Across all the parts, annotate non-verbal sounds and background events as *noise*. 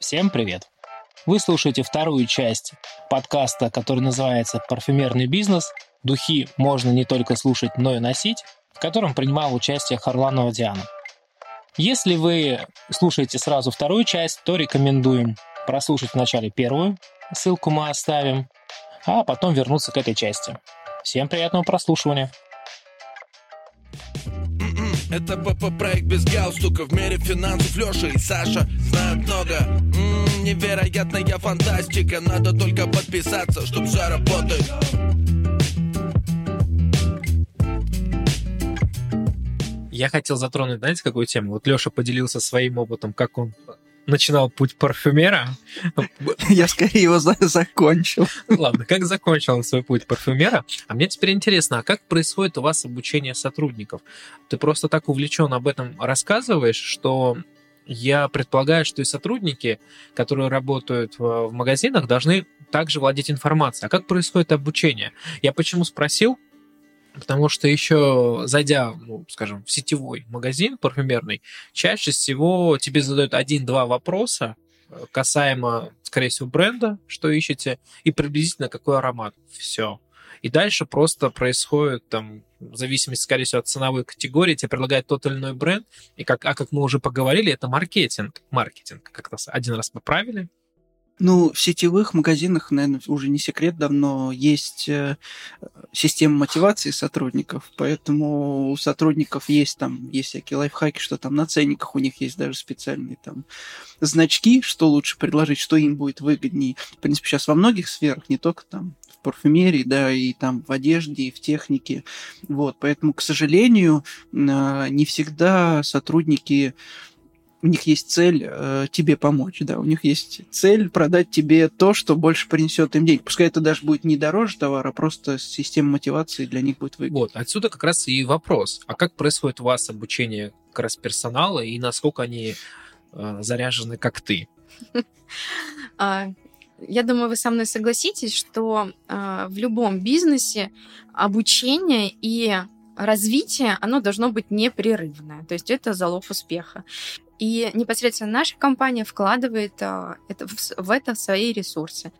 Всем привет! Вы слушаете вторую часть подкаста, который называется «Парфюмерный бизнес. Духи можно не только слушать, но и носить», в котором принимала участие Харланова Диана. Если вы слушаете сразу вторую часть, то рекомендуем прослушать вначале первую, ссылку мы оставим, а потом вернуться к этой части. Всем приятного прослушивания! Это БП-проект без галстука В мире финансов Леша и Саша знают много М-м, Невероятная фантастика Надо только подписаться, чтоб все работает Я хотел затронуть, знаете, какую тему? Вот Леша поделился своим опытом, как он начинал путь парфюмера. Я скорее его за закончил. Ладно, как закончил он свой путь парфюмера? А мне теперь интересно, а как происходит у вас обучение сотрудников? Ты просто так увлечен об этом рассказываешь, что я предполагаю, что и сотрудники, которые работают в, в магазинах, должны также владеть информацией. А как происходит обучение? Я почему спросил? Потому что еще зайдя, ну, скажем, в сетевой магазин парфюмерный, чаще всего тебе задают один-два вопроса э, касаемо, скорее всего, бренда, что ищете, и приблизительно какой аромат. Все. И дальше просто происходит там, в зависимости, скорее всего, от ценовой категории, тебе предлагают тот или иной бренд, и как, а как мы уже поговорили, это маркетинг. Маркетинг, как нас один раз поправили, ну, в сетевых магазинах, наверное, уже не секрет давно, есть э, система мотивации сотрудников, поэтому у сотрудников есть там, есть всякие лайфхаки, что там на ценниках у них есть даже специальные там значки, что лучше предложить, что им будет выгоднее. В принципе, сейчас во многих сферах, не только там в парфюмерии, да, и там в одежде, и в технике. Вот, поэтому, к сожалению, а, не всегда сотрудники у них есть цель э, тебе помочь, да, у них есть цель продать тебе то, что больше принесет им денег. Пускай это даже будет не дороже товара, а просто система мотивации для них будет выгодна. Вот, отсюда как раз и вопрос. А как происходит у вас обучение как раз персонала и насколько они э, заряжены, как ты? *laughs* Я думаю, вы со мной согласитесь, что э, в любом бизнесе обучение и развитие, оно должно быть непрерывное. То есть это залог успеха. И непосредственно наша компания вкладывает а, это, в, в это свои ресурсы.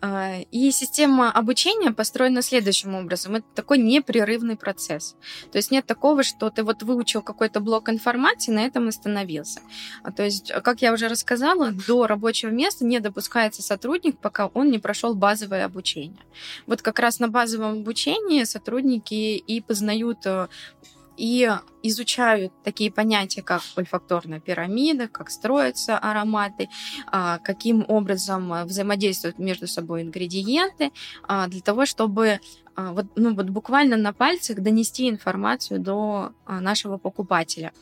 А, и система обучения построена следующим образом. Это такой непрерывный процесс. То есть нет такого, что ты вот выучил какой-то блок информации, на этом остановился. А, то есть, как я уже рассказала, до рабочего места не допускается сотрудник, пока он не прошел базовое обучение. Вот как раз на базовом обучении сотрудники и познают и изучают такие понятия, как ольфакторная пирамида, как строятся ароматы, а, каким образом взаимодействуют между собой ингредиенты, а, для того, чтобы вот, ну, вот буквально на пальцах донести информацию до а, нашего покупателя.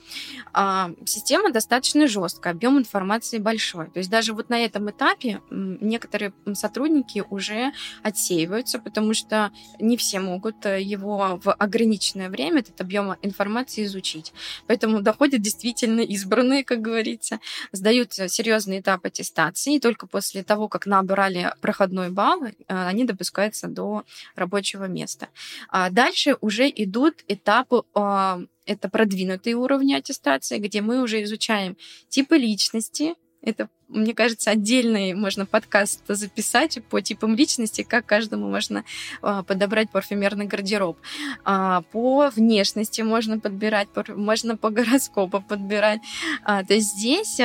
А, система достаточно жесткая, объем информации большой. То есть даже вот на этом этапе некоторые сотрудники уже отсеиваются, потому что не все могут э, его в ограниченное время, этот объем информации изучить. Поэтому доходят действительно избранные, как говорится, сдают серьезный этап аттестации, и только после того, как набрали проходной балл, э, они допускаются до рабочего рабочего места. А дальше уже идут этапы а, это продвинутые уровни аттестации, где мы уже изучаем типы личности, это, мне кажется, отдельный можно подкаст записать по типам личности, как каждому можно а, подобрать парфюмерный гардероб. А, по внешности можно подбирать, можно по гороскопу подбирать. А, то есть здесь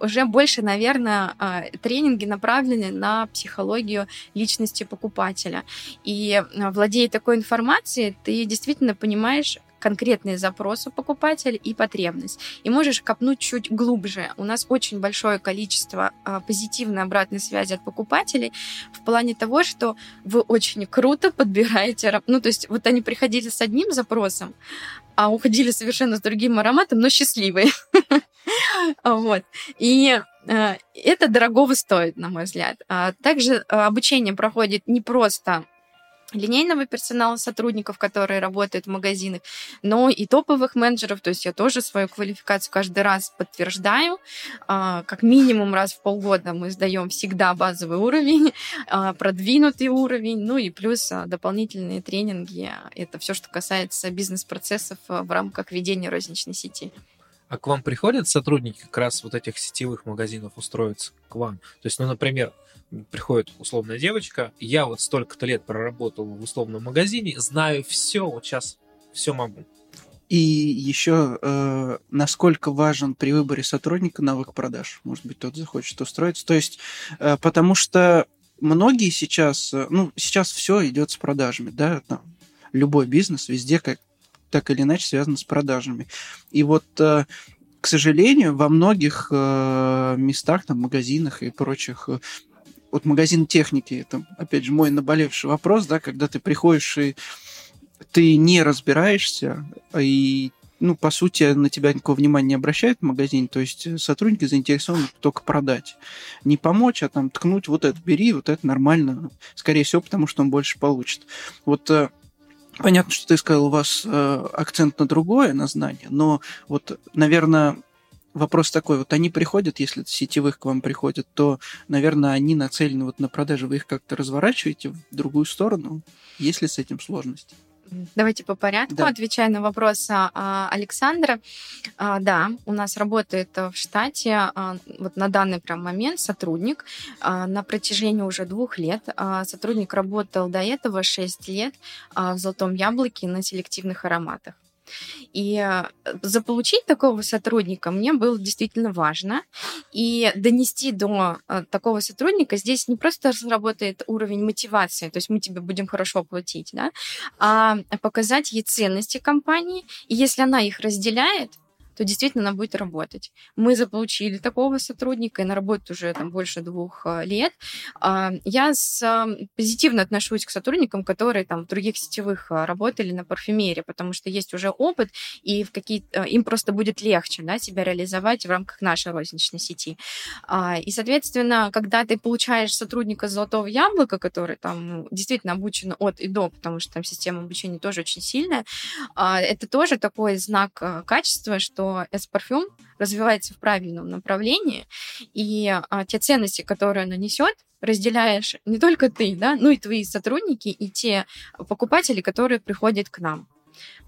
уже больше, наверное, тренинги направлены на психологию личности покупателя. И владея такой информацией, ты действительно понимаешь, конкретные запросы покупателя и потребность. И можешь копнуть чуть глубже. У нас очень большое количество а, позитивной обратной связи от покупателей в плане того, что вы очень круто подбираете... Ну, то есть вот они приходили с одним запросом, а уходили совершенно с другим ароматом, но счастливые. *laughs* Вот. И э, это дорогого стоит, на мой взгляд. А также э, обучение проходит не просто линейного персонала, сотрудников, которые работают в магазинах, но и топовых менеджеров. То есть я тоже свою квалификацию каждый раз подтверждаю. А, как минимум раз в полгода мы сдаем всегда базовый уровень, а, продвинутый уровень, ну и плюс а, дополнительные тренинги. Это все, что касается бизнес-процессов в рамках ведения розничной сети. А к вам приходят сотрудники как раз вот этих сетевых магазинов устроиться к вам? То есть, ну, например, приходит условная девочка, я вот столько-то лет проработал в условном магазине, знаю все, вот сейчас все могу. И еще, э, насколько важен при выборе сотрудника навык продаж? Может быть, тот захочет устроиться. То есть, э, потому что многие сейчас, э, ну, сейчас все идет с продажами, да, там, любой бизнес везде как так или иначе связан с продажами. И вот, э, к сожалению, во многих э, местах, там, магазинах и прочих э, вот магазин техники, это, опять же, мой наболевший вопрос, да, когда ты приходишь и ты не разбираешься, и, ну, по сути, на тебя никакого внимания не обращает в магазине, то есть сотрудники заинтересованы только продать. Не помочь, а там ткнуть, вот это бери, вот это нормально, скорее всего, потому что он больше получит. Вот Понятно, что ты сказал, у вас э, акцент на другое, на знание, но вот, наверное, вопрос такой, вот они приходят, если сетевых к вам приходят, то, наверное, они нацелены вот на продажи, вы их как-то разворачиваете в другую сторону, есть ли с этим сложности? Давайте по порядку, да. отвечая на вопрос а, Александра. А, да, у нас работает в штате а, вот на данный прям момент сотрудник а, на протяжении уже двух лет. А, сотрудник работал до этого 6 лет а, в «Золотом яблоке» на селективных ароматах. И э, заполучить такого сотрудника мне было действительно важно. И донести до э, такого сотрудника здесь не просто сработает уровень мотивации, то есть мы тебе будем хорошо платить, да, а показать ей ценности компании. И если она их разделяет, то действительно она будет работать. Мы заполучили такого сотрудника, и на работе уже там больше двух э, лет. А, я с, позитивно отношусь к сотрудникам, которые там в других сетевых работали на парфюмерии, потому что есть уже опыт, и в какие им просто будет легче да, себя реализовать в рамках нашей розничной сети. А, и, соответственно, когда ты получаешь сотрудника золотого яблока, который там действительно обучен от и до, потому что там система обучения тоже очень сильная, а, это тоже такой знак качества, что что S-парфюм развивается в правильном направлении, и а, те ценности, которые она несет, разделяешь не только ты, да, ну и твои сотрудники, и те покупатели, которые приходят к нам.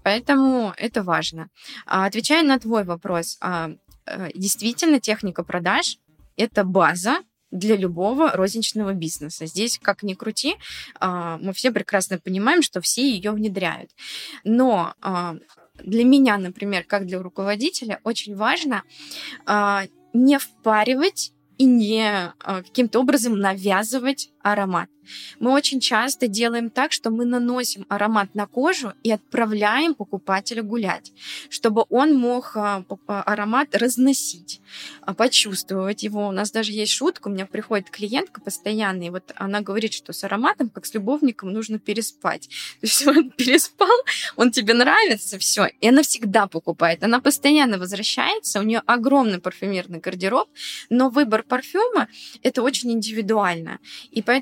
Поэтому это важно. А, отвечая на твой вопрос, а, э, действительно техника продаж – это база, для любого розничного бизнеса. Здесь, как ни крути, а, мы все прекрасно понимаем, что все ее внедряют. Но для меня, например, как для руководителя, очень важно э, не впаривать и не э, каким-то образом навязывать аромат. Мы очень часто делаем так, что мы наносим аромат на кожу и отправляем покупателя гулять, чтобы он мог а, а, аромат разносить, а, почувствовать его. У нас даже есть шутка, у меня приходит клиентка постоянно, и вот она говорит, что с ароматом, как с любовником, нужно переспать. То есть *laughs* он переспал, он тебе нравится, все, и она всегда покупает. Она постоянно возвращается, у нее огромный парфюмерный гардероб, но выбор парфюма это очень индивидуально. И поэтому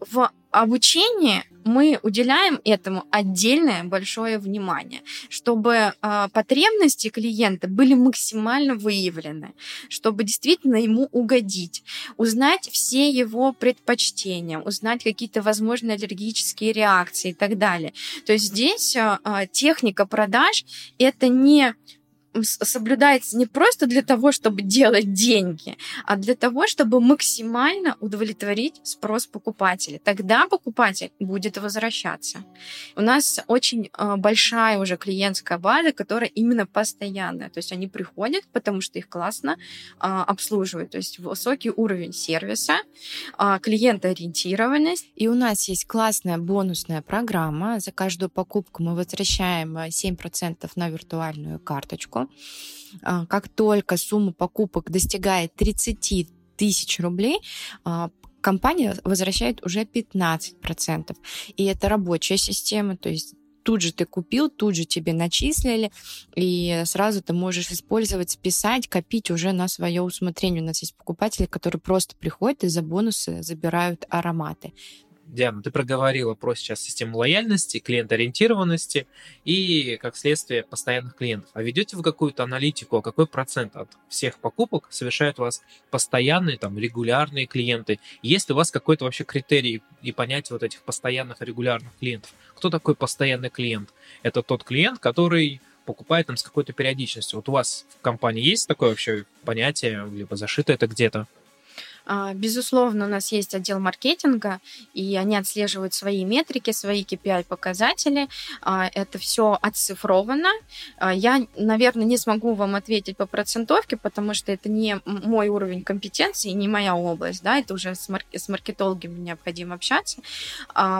в обучении мы уделяем этому отдельное большое внимание, чтобы э, потребности клиента были максимально выявлены, чтобы действительно ему угодить, узнать все его предпочтения, узнать какие-то возможные аллергические реакции и так далее. То есть здесь э, техника продаж это не соблюдается не просто для того, чтобы делать деньги, а для того, чтобы максимально удовлетворить спрос покупателя. Тогда покупатель будет возвращаться. У нас очень э, большая уже клиентская база, которая именно постоянная. То есть они приходят, потому что их классно э, обслуживают. То есть высокий уровень сервиса, э, клиентоориентированность. И у нас есть классная бонусная программа. За каждую покупку мы возвращаем 7% на виртуальную карточку. А, как только сумма покупок достигает 30 тысяч рублей, а, компания возвращает уже 15%. И это рабочая система, то есть тут же ты купил, тут же тебе начислили, и сразу ты можешь использовать, списать, копить уже на свое усмотрение. У нас есть покупатели, которые просто приходят и за бонусы забирают ароматы. Диана, ты проговорила про сейчас систему лояльности, клиентоориентированности и, как следствие, постоянных клиентов. А ведете вы какую-то аналитику, а какой процент от всех покупок совершают у вас постоянные, там, регулярные клиенты? Есть ли у вас какой-то вообще критерий и понятие вот этих постоянных регулярных клиентов? Кто такой постоянный клиент? Это тот клиент, который покупает там с какой-то периодичностью. Вот у вас в компании есть такое вообще понятие, либо зашито это где-то? А, безусловно, у нас есть отдел маркетинга, и они отслеживают свои метрики, свои KPI-показатели. А, это все оцифровано. А, я, наверное, не смогу вам ответить по процентовке, потому что это не мой уровень компетенции, не моя область, да, это уже с, марк- с маркетологами необходимо общаться.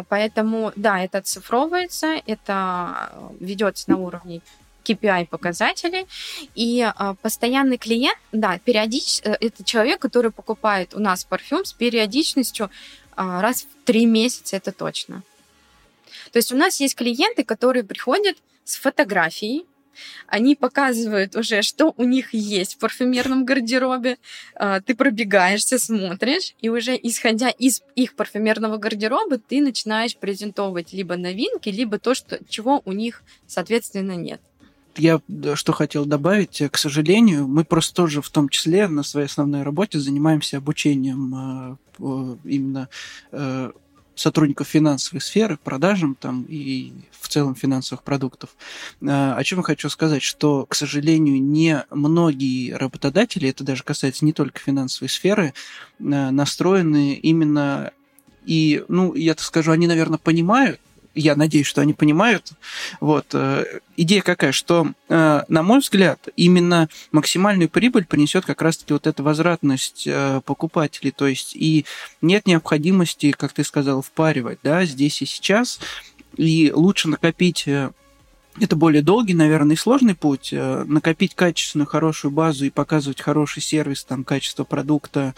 Поэтому, да, это оцифровывается, это ведется на уровне KPI-показатели. И а, постоянный клиент, да, периодически, э, это человек, который покупает у нас парфюм с периодичностью а, раз в три месяца, это точно. То есть у нас есть клиенты, которые приходят с фотографией, они показывают уже, что у них есть в парфюмерном гардеробе. А, ты пробегаешься, смотришь, и уже исходя из их парфюмерного гардероба, ты начинаешь презентовать либо новинки, либо то, что, чего у них, соответственно, нет я что хотел добавить, к сожалению, мы просто тоже в том числе на своей основной работе занимаемся обучением э, именно э, сотрудников финансовой сферы, продажам там и в целом финансовых продуктов. Э, о чем я хочу сказать, что, к сожалению, не многие работодатели, это даже касается не только финансовой сферы, настроены именно и, ну, я так скажу, они, наверное, понимают, я надеюсь, что они понимают. Вот. Э, идея какая, что, э, на мой взгляд, именно максимальную прибыль принесет как раз-таки вот эта возвратность э, покупателей. То есть и нет необходимости, как ты сказал, впаривать да, здесь и сейчас. И лучше накопить это более долгий, наверное, и сложный путь. Э, накопить качественную, хорошую базу и показывать хороший сервис, там, качество продукта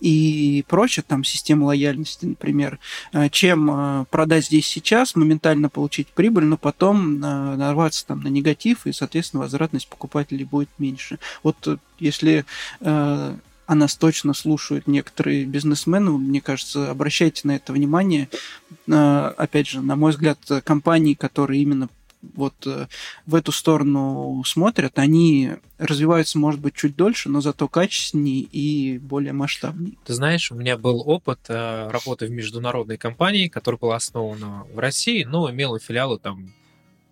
и прочее, там, система лояльности, например, э, чем э, продать здесь сейчас, моментально получить прибыль, но потом нарваться там на негатив, и, соответственно, возвратность покупателей будет меньше. Вот если а нас точно слушают некоторые бизнесмены, мне кажется, обращайте на это внимание. Опять же, на мой взгляд, компании, которые именно вот э, в эту сторону смотрят, они развиваются, может быть, чуть дольше, но зато качественнее и более масштабнее. Ты знаешь, у меня был опыт э, работы в международной компании, которая была основана в России, но имела филиалы там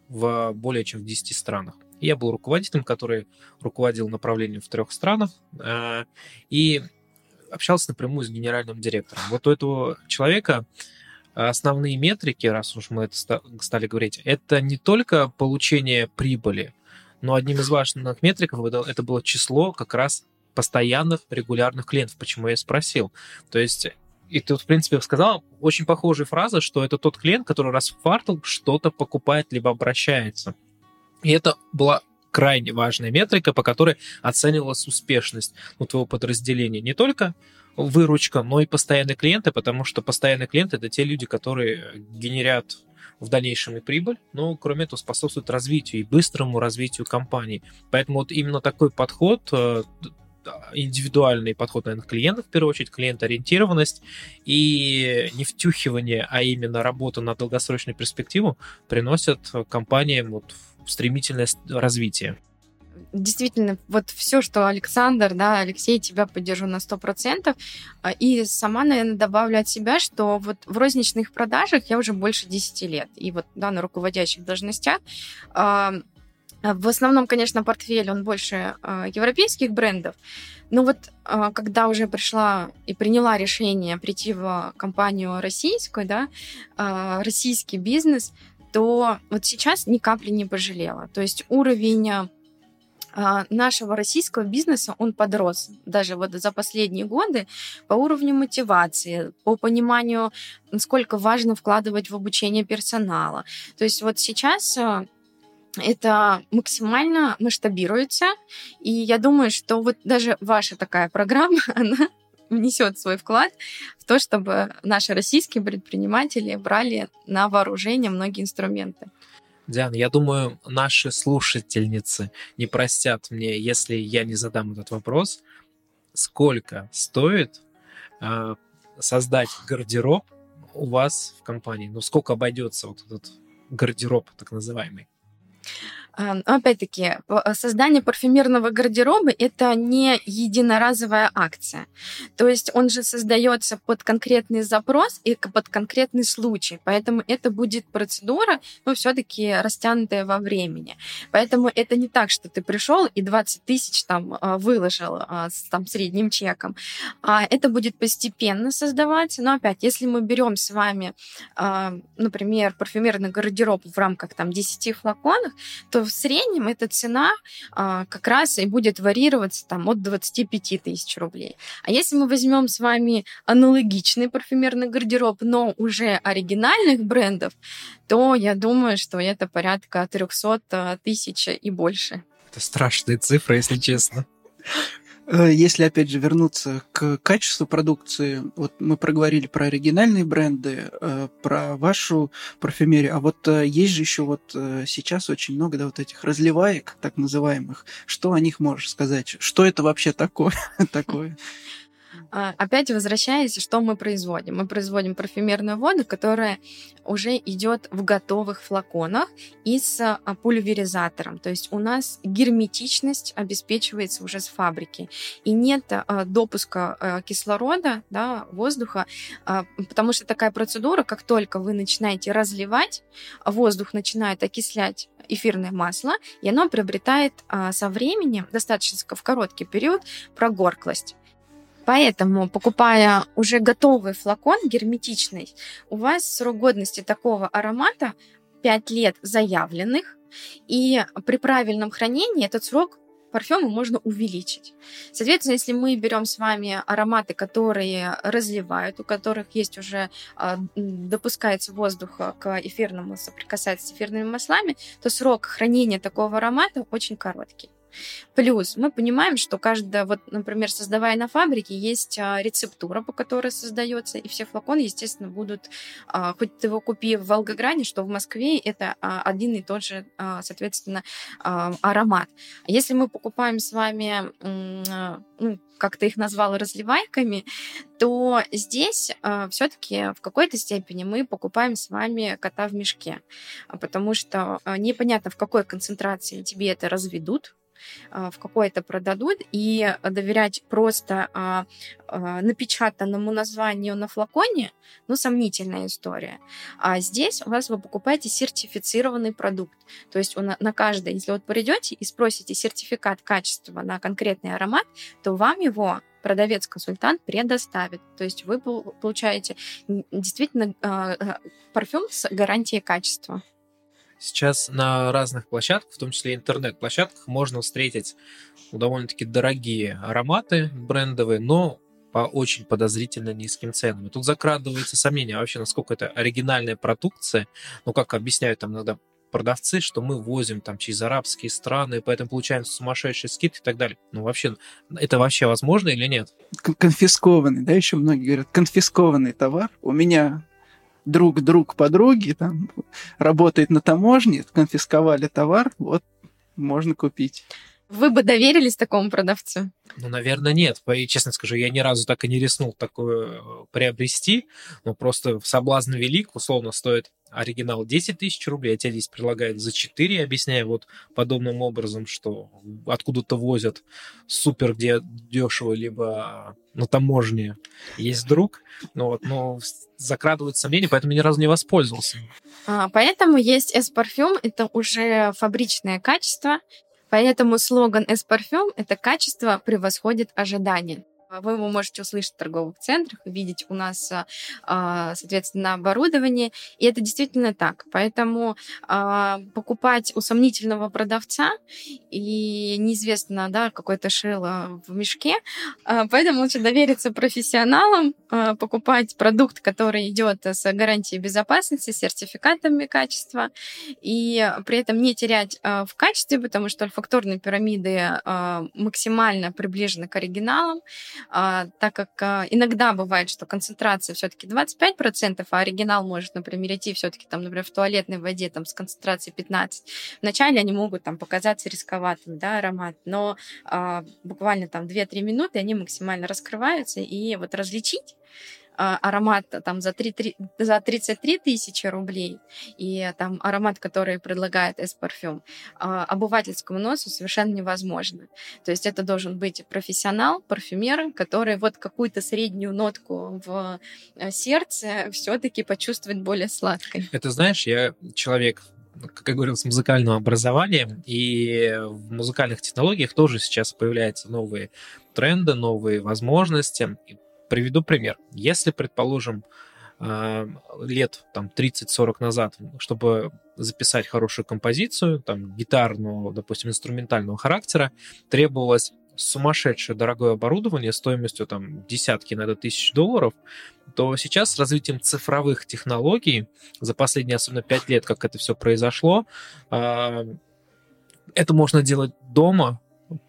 в более чем в 10 странах. Я был руководителем, который руководил направлением в трех странах, э, и общался напрямую с генеральным директором. Вот у этого человека основные метрики, раз уж мы это стали говорить, это не только получение прибыли, но одним из важных метриков это было число как раз постоянных регулярных клиентов. Почему я спросил? То есть и ты, в принципе, сказал очень похожая фраза, что это тот клиент, который раз в квартал что-то покупает либо обращается. И это была крайне важная метрика, по которой оценивалась успешность у твоего подразделения. Не только выручка, но и постоянные клиенты, потому что постоянные клиенты это те люди, которые генерят в дальнейшем и прибыль, но кроме этого способствуют развитию и быстрому развитию компании. Поэтому вот именно такой подход э, индивидуальный подход, наверное, клиентов, в первую очередь, клиент-ориентированность и не втюхивание, а именно работа на долгосрочную перспективу приносят компаниям вот стремительное развитие действительно, вот все, что Александр, да, Алексей, тебя поддержу на 100%. А, и сама, наверное, добавлю от себя, что вот в розничных продажах я уже больше 10 лет. И вот, да, на руководящих должностях. А, в основном, конечно, портфель, он больше а, европейских брендов. Но вот когда уже пришла и приняла решение прийти в компанию российскую, да, российский бизнес, то вот сейчас ни капли не пожалела. То есть уровень а, нашего российского бизнеса, он подрос даже вот за последние годы по уровню мотивации, по пониманию, насколько важно вкладывать в обучение персонала. То есть вот сейчас а, это максимально масштабируется, и я думаю, что вот даже ваша такая программа, *laughs* она внесет свой вклад в то, чтобы наши российские предприниматели брали на вооружение многие инструменты. Диана, я думаю, наши слушательницы не простят мне, если я не задам этот вопрос. Сколько стоит э, создать гардероб у вас в компании? Ну, сколько обойдется вот этот гардероб, так называемый? А, но опять-таки, э, создание парфюмерного гардероба – это не единоразовая акция. То есть он же создается под конкретный запрос и под конкретный случай. Поэтому это будет процедура, ну, все-таки растянутая во времени. Поэтому это не так, что ты пришел и 20 тысяч там а, выложил а, с там, средним чеком. Это будет постепенно создаваться. Но опять, если мы берем с вами, например, парфюмерный гардероб в рамках там 10 флаконов, то в среднем эта цена а, как раз и будет варьироваться там от 25 тысяч рублей. А если мы возьмем с вами аналогичный парфюмерный гардероб, но уже оригинальных брендов, то я думаю, что это порядка 300 а, тысяч и больше. Это страшные цифры, если честно. Э, если, опять же, вернуться к качеству продукции, вот мы проговорили про оригинальные бренды, э, про вашу парфюмерию, а вот э, есть же еще вот сейчас очень много да, вот этих разливаек, так называемых. Что о них можешь сказать? Что это вообще такое? *laughs* такое? А, опять возвращаясь, что мы производим? Мы производим парфюмерную воду, которая уже идет в готовых флаконах и с а, пульверизатором. То есть у нас герметичность обеспечивается уже с фабрики. И нет а, допуска кислорода, да, воздуха, потому что такая процедура, как только вы начинаете разливать, воздух начинает окислять эфирное масло, и оно приобретает со временем, достаточно в короткий период, прогорклость. Поэтому, покупая уже готовый флакон герметичный, у вас срок годности такого аромата 5 лет заявленных, и при правильном хранении этот срок парфюма можно увеличить. Соответственно, если мы берем с вами ароматы, которые разливают, у которых есть уже э, допускается воздух к эфирному, соприкасается с эфирными маслами, то срок хранения такого аромата очень короткий. Плюс мы понимаем, что каждая, вот, например, создавая на фабрике, есть а, рецептура, по которой создается, и все флаконы, естественно, будут, а, хоть ты его купи в Волгограде, что в Москве, это а, один и тот же, соответственно, аромат. Если мы покупаем с вами, ну, как ты их назвала, разливайками, то здесь все-таки в какой-то степени мы покупаем с вами кота в мешке, потому что непонятно, в какой концентрации тебе это разведут, в какое-то продадут, и доверять просто а, а, напечатанному названию на флаконе, ну, сомнительная история. А здесь у вас вы покупаете сертифицированный продукт. То есть на, на каждый, если вот придете и спросите сертификат качества на конкретный аромат, то вам его продавец-консультант предоставит. То есть вы получаете действительно парфюм с гарантией качества. Сейчас на разных площадках, в том числе интернет-площадках, можно встретить довольно-таки дорогие ароматы брендовые, но по очень подозрительно низким ценам. И тут закрадывается сомнение, вообще, насколько это оригинальная продукция. Ну, как объясняют там иногда продавцы, что мы возим там через арабские страны, поэтому получаем сумасшедшие скидки и так далее. Ну, вообще, это вообще возможно или нет? Конфискованный, да, еще многие говорят, конфискованный товар. У меня друг друг подруги, там, работает на таможне, конфисковали товар, вот можно купить. Вы бы доверились такому продавцу? Ну, наверное, нет. И, честно скажу, я ни разу так и не рискнул такое э, приобрести. Но просто соблазн велик, условно, стоит оригинал 10 тысяч рублей, а тебе здесь предлагают за 4, объясняя вот подобным образом, что откуда-то возят супер где дешево, либо на таможне есть друг, ну вот, но закрадывают сомнения, поэтому ни разу не воспользовался. А, поэтому есть S-парфюм, это уже фабричное качество, Поэтому слоган S-парфюм — это качество превосходит ожидания. Вы его можете услышать в торговых центрах, видеть у нас, а, а, соответственно, оборудование. И это действительно так. Поэтому а, покупать у сомнительного продавца и неизвестно, да, какой-то шило в мешке, поэтому лучше довериться профессионалам, покупать продукт, который идет с гарантией безопасности, сертификатами качества, и при этом не терять в качестве, потому что альфакторные пирамиды максимально приближены к оригиналам, а, так как а, иногда бывает, что концентрация все-таки 25%, а оригинал может, например, идти все-таки там, например, в туалетной воде там с концентрацией 15. Вначале они могут там показаться рисковатым, да, аромат, но а, буквально там 2-3 минуты они максимально раскрываются, и вот различить аромат там за, 3, 3, за 33 тысячи рублей и там аромат, который предлагает S-парфюм, а, обывательскому носу совершенно невозможно. То есть это должен быть профессионал, парфюмер, который вот какую-то среднюю нотку в э, сердце все-таки почувствует более сладкой. Это знаешь, я человек как я говорил, с музыкальным образованием, и в музыкальных технологиях тоже сейчас появляются новые тренды, новые возможности. Приведу пример. Если, предположим, а, лет там 30-40 назад, чтобы записать хорошую композицию, там гитарного, допустим, инструментального характера, требовалось сумасшедшее дорогое оборудование стоимостью там десятки, иногда тысяч долларов, то сейчас с развитием цифровых технологий за последние особенно пять лет, как это все произошло, а, это можно делать дома,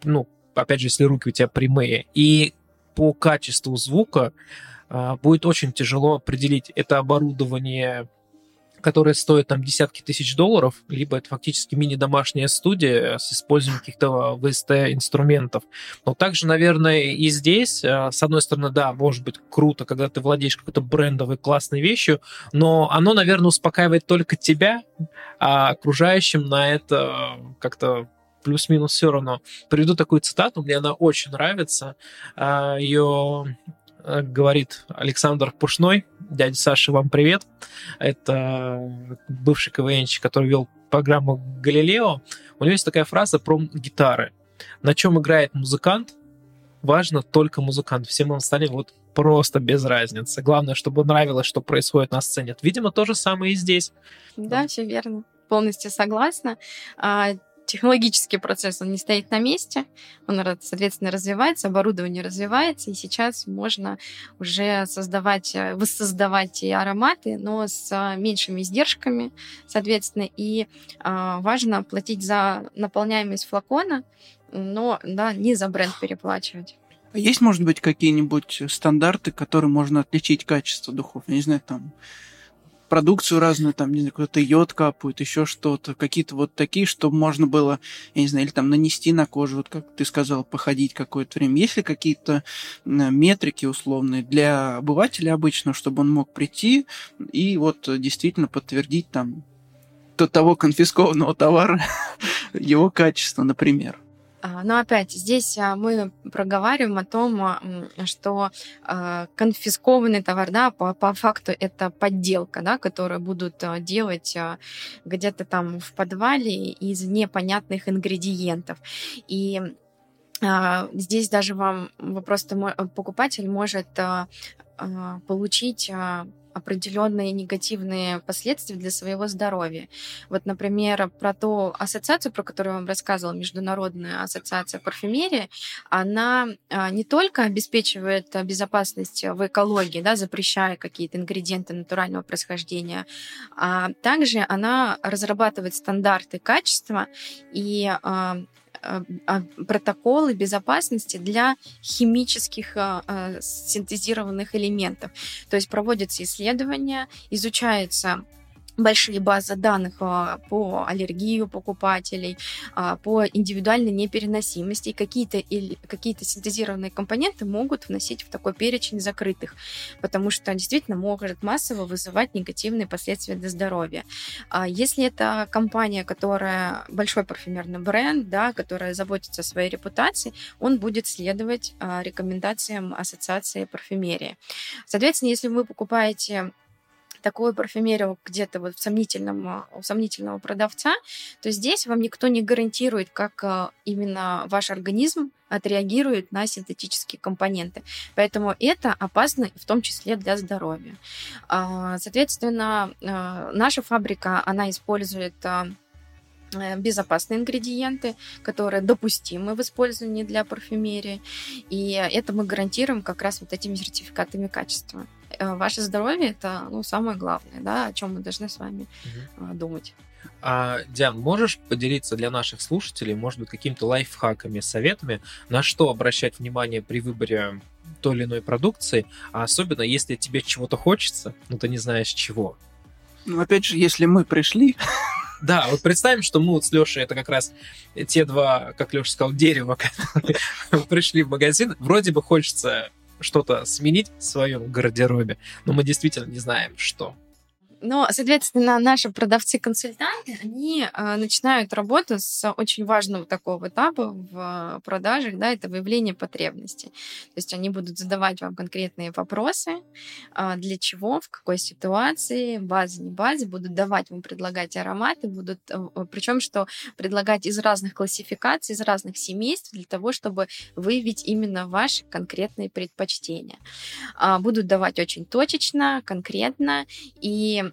ну, опять же, если руки у тебя прямые, и по качеству звука а, будет очень тяжело определить это оборудование которые стоят там десятки тысяч долларов, либо это фактически мини-домашняя студия с использованием каких-то VST-инструментов. Но также, наверное, и здесь, э, с одной стороны, да, может быть круто, когда ты владеешь какой-то брендовой классной вещью, но оно, наверное, успокаивает только тебя, а окружающим на это как-то плюс-минус все равно. Приведу такую цитату, мне она очень нравится. А, Ее Э, говорит Александр Пушной. Дядя Саша, вам привет. Это бывший КВНщик, который вел программу «Галилео». У него есть такая фраза про гитары. На чем играет музыкант, важно только музыкант. Всем остальным вот просто без разницы. Главное, чтобы нравилось, что происходит на сцене. Видимо, то же самое и здесь. Да, все верно. Полностью согласна. Технологический процесс, он не стоит на месте, он, соответственно, развивается, оборудование развивается, и сейчас можно уже создавать, э, воссоздавать и ароматы, но с э, меньшими издержками, соответственно, и э, важно платить за наполняемость флакона, но да, не за бренд переплачивать. А есть, может быть, какие-нибудь стандарты, которые можно отличить качество духов? Я не знаю, там продукцию разную, там, не знаю, кто-то йод капают, еще что-то, какие-то вот такие, чтобы можно было, я не знаю, или там нанести на кожу, вот как ты сказал, походить какое-то время. Есть ли какие-то метрики условные для обывателя обычно, чтобы он мог прийти и вот действительно подтвердить там того конфискованного *laughs* товара его качество, например? А, но опять здесь а, мы проговариваем о том, а, что конфискованный товар, да, по, по факту это подделка, да, которую будут делать где-то там в подвале из непонятных ингредиентов. И здесь даже вам просто покупатель может получить определенные негативные последствия для своего здоровья. Вот, например, про ту ассоциацию, про которую я вам рассказывала, Международная ассоциация парфюмерии, она а, не только обеспечивает безопасность в экологии, да, запрещая какие-то ингредиенты натурального происхождения, а также она разрабатывает стандарты качества и а, протоколы безопасности для химических э, э, синтезированных элементов. То есть проводятся исследования, изучается большие базы данных а, по аллергию покупателей, а, по индивидуальной непереносимости. Какие-то, какие синтезированные компоненты могут вносить в такой перечень закрытых, потому что действительно может массово вызывать негативные последствия для здоровья. А если это компания, которая большой парфюмерный бренд, да, которая заботится о своей репутации, он будет следовать рекомендациям Ассоциации парфюмерии. Соответственно, если вы покупаете такую парфюмерию где-то вот в сомнительном, а, у сомнительного продавца, то здесь вам никто не гарантирует, как а, именно ваш организм отреагирует на синтетические компоненты. Поэтому это опасно в том числе для здоровья. А, соответственно, наша фабрика, она использует Э, безопасные ингредиенты, которые допустимы в использовании для парфюмерии. И это мы гарантируем как раз вот этими сертификатами качества. Э, ваше здоровье это ну, самое главное, да, о чем мы должны с вами угу. думать. А, Диан, можешь поделиться для наших слушателей, может быть, какими-то лайфхаками, советами, на что обращать внимание при выборе той или иной продукции, а особенно если тебе чего-то хочется, но ты не знаешь чего? Ну, опять же, если мы пришли *laughs* Да, вот представим, что мы вот с Лешей это как раз те два, как Леша сказал, дерева, *laughs* которые пришли в магазин. Вроде бы хочется что-то сменить в своем гардеробе, но мы действительно не знаем, что. Но, соответственно, наши продавцы-консультанты, они э, начинают работу с очень важного такого этапа в продажах, да, это выявление потребностей. То есть они будут задавать вам конкретные вопросы, э, для чего, в какой ситуации, база, не база, будут давать вам предлагать ароматы, будут, э, причем что предлагать из разных классификаций, из разных семейств для того, чтобы выявить именно ваши конкретные предпочтения. Э, будут давать очень точечно, конкретно, и а,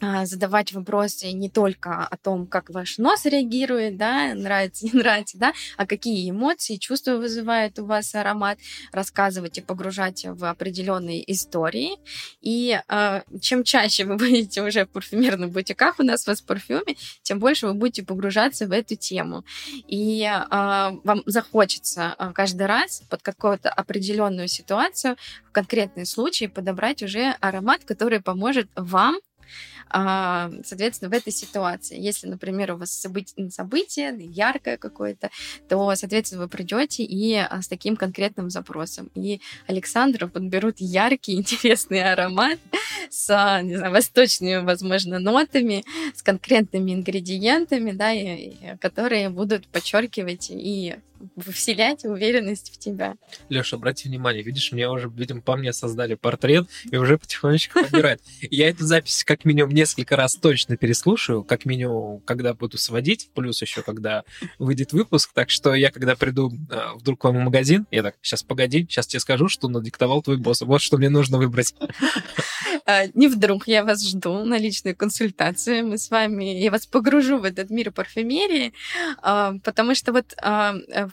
задавать вопросы не только о том, как ваш нос реагирует, да, нравится, *laughs* не нравится, да, а какие эмоции, чувства вызывает у вас аромат, рассказывать и погружать в определенные истории. И э, чем чаще вы *laughs* будете уже в парфюмерных бутиках у нас в парфюме, тем больше вы будете погружаться в эту тему. И э, вам захочется каждый раз под какую-то определенную ситуацию в конкретный случай подобрать уже аромат, который поможет вам а, соответственно, в этой ситуации, если, например, у вас событие, событие яркое какое-то, то, соответственно, вы придете и а, с таким конкретным запросом. И Александру подберут яркий, *laughs* интересный аромат с, а, не знаю, восточными, возможно, нотами, с конкретными ингредиентами, да, и, и, которые будут подчеркивать и вселять уверенность в тебя. Леша, обрати внимание, видишь, мне уже, видимо, по мне создали портрет и уже потихонечку подбирают. Я эту запись как минимум несколько раз точно переслушаю, как минимум, когда буду сводить, плюс еще когда выйдет выпуск, так что я, когда приду а, вдруг к вам в магазин, я так, сейчас погоди, сейчас тебе скажу, что надиктовал твой босс, вот что мне нужно выбрать. А, не вдруг, я вас жду на личную консультацию, мы с вами, я вас погружу в этот мир парфюмерии, а, потому что вот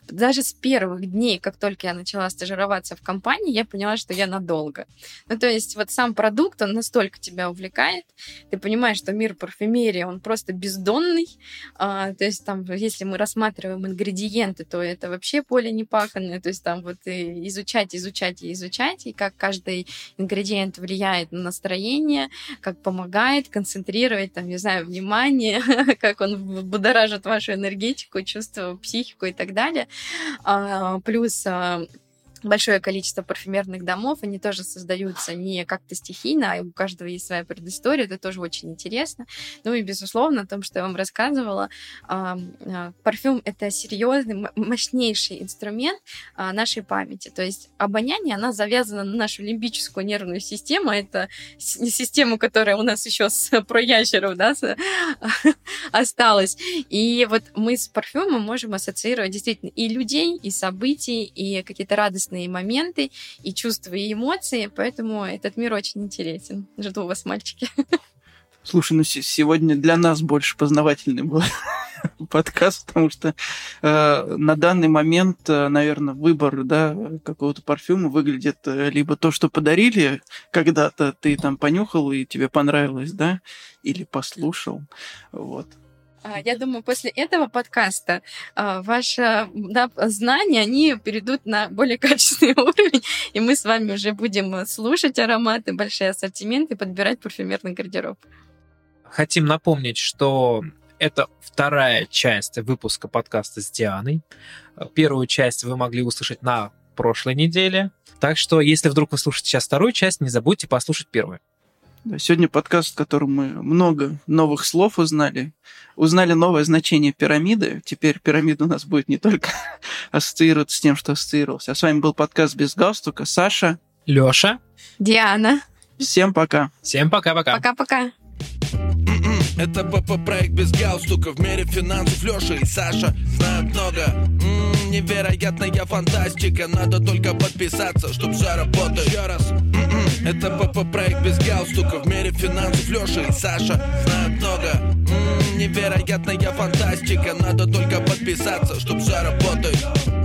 даже с первых дней, как только я начала стажироваться в компании, я поняла, что я надолго. Ну, то есть вот сам продукт, он настолько тебя увлекает, ты понимаешь, что мир парфюмерии, он просто бездонный, а, то есть там, если мы рассматриваем ингредиенты, то это вообще поле непаханное, то есть там вот и изучать, изучать и изучать, и как каждый ингредиент влияет на настроение, как помогает концентрировать, там, не знаю, внимание, *laughs* как он будоражит вашу энергетику, чувство, психику и так далее. А, плюс а, большое количество парфюмерных домов, они тоже создаются не как-то стихийно, а у каждого есть своя предыстория, это тоже очень интересно. Ну и, безусловно, о том, что я вам рассказывала, парфюм — это серьезный, мощнейший инструмент нашей памяти. То есть обоняние, она завязана на нашу лимбическую нервную систему, это систему, которая у нас еще с *laughs* проящеров да, *laughs* осталась. И вот мы с парфюмом можем ассоциировать действительно и людей, и событий, и какие-то радостные интересные моменты, и чувства, и эмоции, поэтому этот мир очень интересен. Жду вас, мальчики. Слушай, ну сегодня для нас больше познавательный был *laughs* подкаст, потому что э, на данный момент, э, наверное, выбор да, какого-то парфюма выглядит э, либо то, что подарили когда-то, ты там понюхал и тебе понравилось, да, или послушал, вот. А, я думаю, после этого подкаста а, ваши да, знания, они перейдут на более *laughs* качественный уровень, и мы с вами уже будем слушать ароматы, большие ассортименты, подбирать парфюмерный гардероб. Хотим напомнить, что это вторая часть выпуска подкаста с Дианой. Первую часть вы могли услышать на прошлой неделе. Так что, если вдруг вы слушаете сейчас вторую часть, не забудьте послушать первую. Да, сегодня подкаст, в котором мы много новых слов узнали. Узнали новое значение пирамиды. Теперь пирамида у нас будет не только *laughs* ассоциироваться с тем, что ассоциировался. А с вами был подкаст без галстука. Саша. Лёша. Диана. Всем пока. Всем пока-пока. Пока-пока. Это ПП-проект без галстука В мире финансов Леша и Саша знают много М-м, Невероятная фантастика Надо только подписаться, чтоб все работало Еще раз М-м, Это ПП-проект без галстука В мире финансов Леша и Саша знают много. М-м, Невероятная фантастика. Надо только подписаться, чтоб все работало